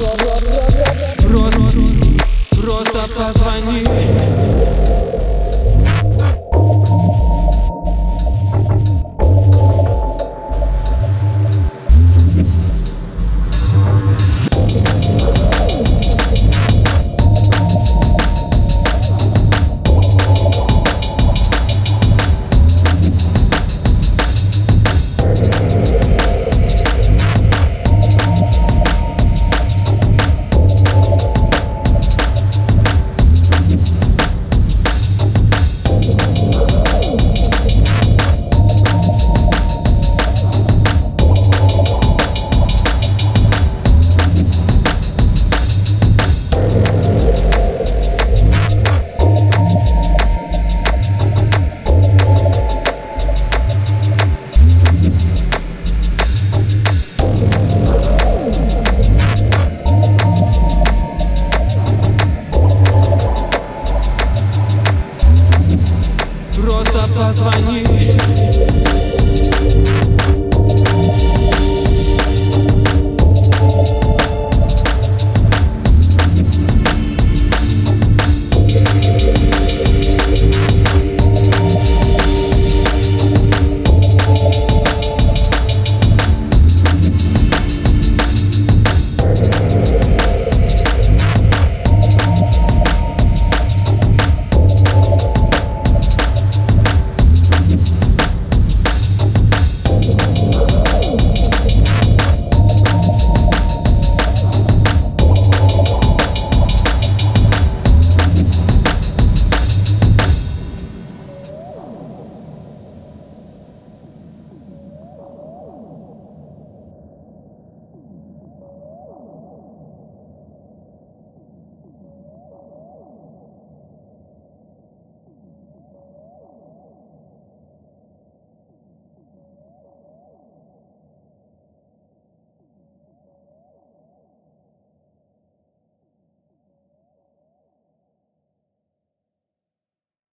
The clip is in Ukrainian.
Просто, просто позвони Auswahl.